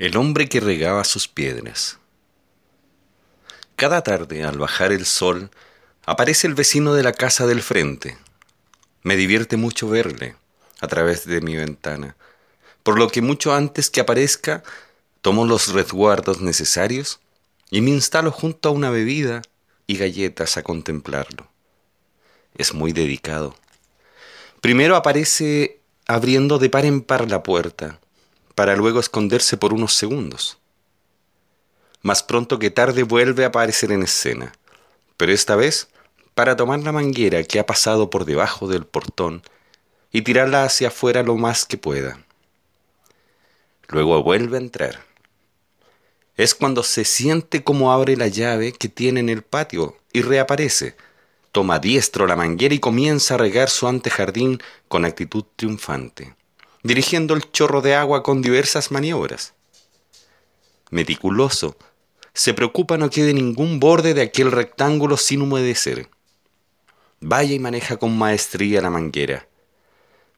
El hombre que regaba sus piedras. Cada tarde, al bajar el sol, aparece el vecino de la casa del frente. Me divierte mucho verle a través de mi ventana, por lo que mucho antes que aparezca, tomo los resguardos necesarios y me instalo junto a una bebida y galletas a contemplarlo. Es muy dedicado. Primero aparece abriendo de par en par la puerta, para luego esconderse por unos segundos. Más pronto que tarde vuelve a aparecer en escena, pero esta vez para tomar la manguera que ha pasado por debajo del portón y tirarla hacia afuera lo más que pueda. Luego vuelve a entrar. Es cuando se siente como abre la llave que tiene en el patio y reaparece. Toma diestro la manguera y comienza a regar su antejardín con actitud triunfante dirigiendo el chorro de agua con diversas maniobras. Meticuloso, se preocupa no quede ningún borde de aquel rectángulo sin humedecer. Vaya y maneja con maestría la manguera.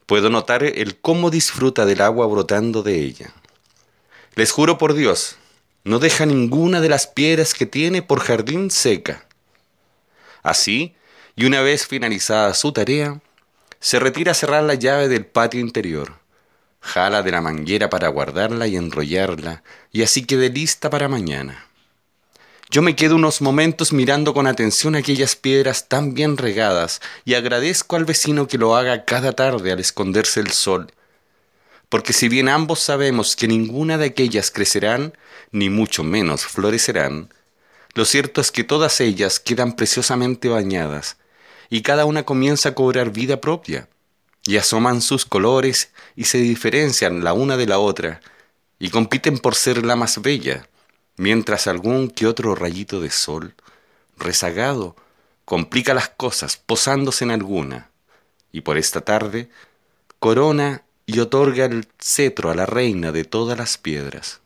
Puedo notar el cómo disfruta del agua brotando de ella. Les juro por Dios, no deja ninguna de las piedras que tiene por jardín seca. Así, y una vez finalizada su tarea, se retira a cerrar la llave del patio interior jala de la manguera para guardarla y enrollarla, y así quede lista para mañana. Yo me quedo unos momentos mirando con atención aquellas piedras tan bien regadas y agradezco al vecino que lo haga cada tarde al esconderse el sol, porque si bien ambos sabemos que ninguna de aquellas crecerán, ni mucho menos florecerán, lo cierto es que todas ellas quedan preciosamente bañadas, y cada una comienza a cobrar vida propia y asoman sus colores y se diferencian la una de la otra y compiten por ser la más bella, mientras algún que otro rayito de sol, rezagado, complica las cosas posándose en alguna, y por esta tarde corona y otorga el cetro a la reina de todas las piedras.